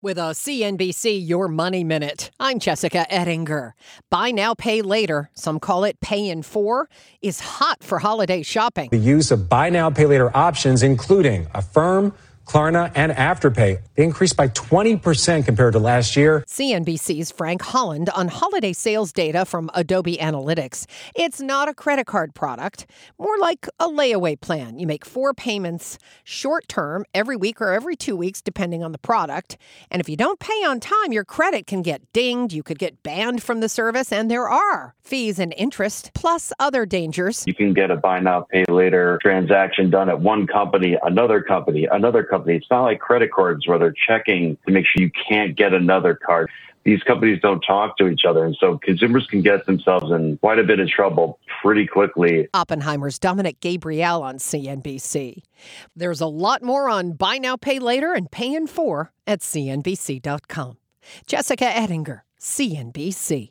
With a CNBC Your Money Minute, I'm Jessica Ettinger. Buy now, pay later, some call it pay in four, is hot for holiday shopping. The use of buy now, pay later options, including Affirm, Klarna, and Afterpay. They increased by 20% compared to last year. CNBC's Frank Holland on holiday sales data from Adobe Analytics. It's not a credit card product, more like a layaway plan. You make four payments short term every week or every two weeks, depending on the product. And if you don't pay on time, your credit can get dinged. You could get banned from the service, and there are fees and interest, plus other dangers. You can get a buy now, pay later transaction done at one company, another company, another company company. It's not like credit cards where they're checking to make sure you can't get another card. These companies don't talk to each other. And so consumers can get themselves in quite a bit of trouble pretty quickly. Oppenheimer's Dominic Gabriel on CNBC. There's a lot more on Buy Now, Pay Later and Pay in 4 at CNBC.com. Jessica Ettinger, CNBC.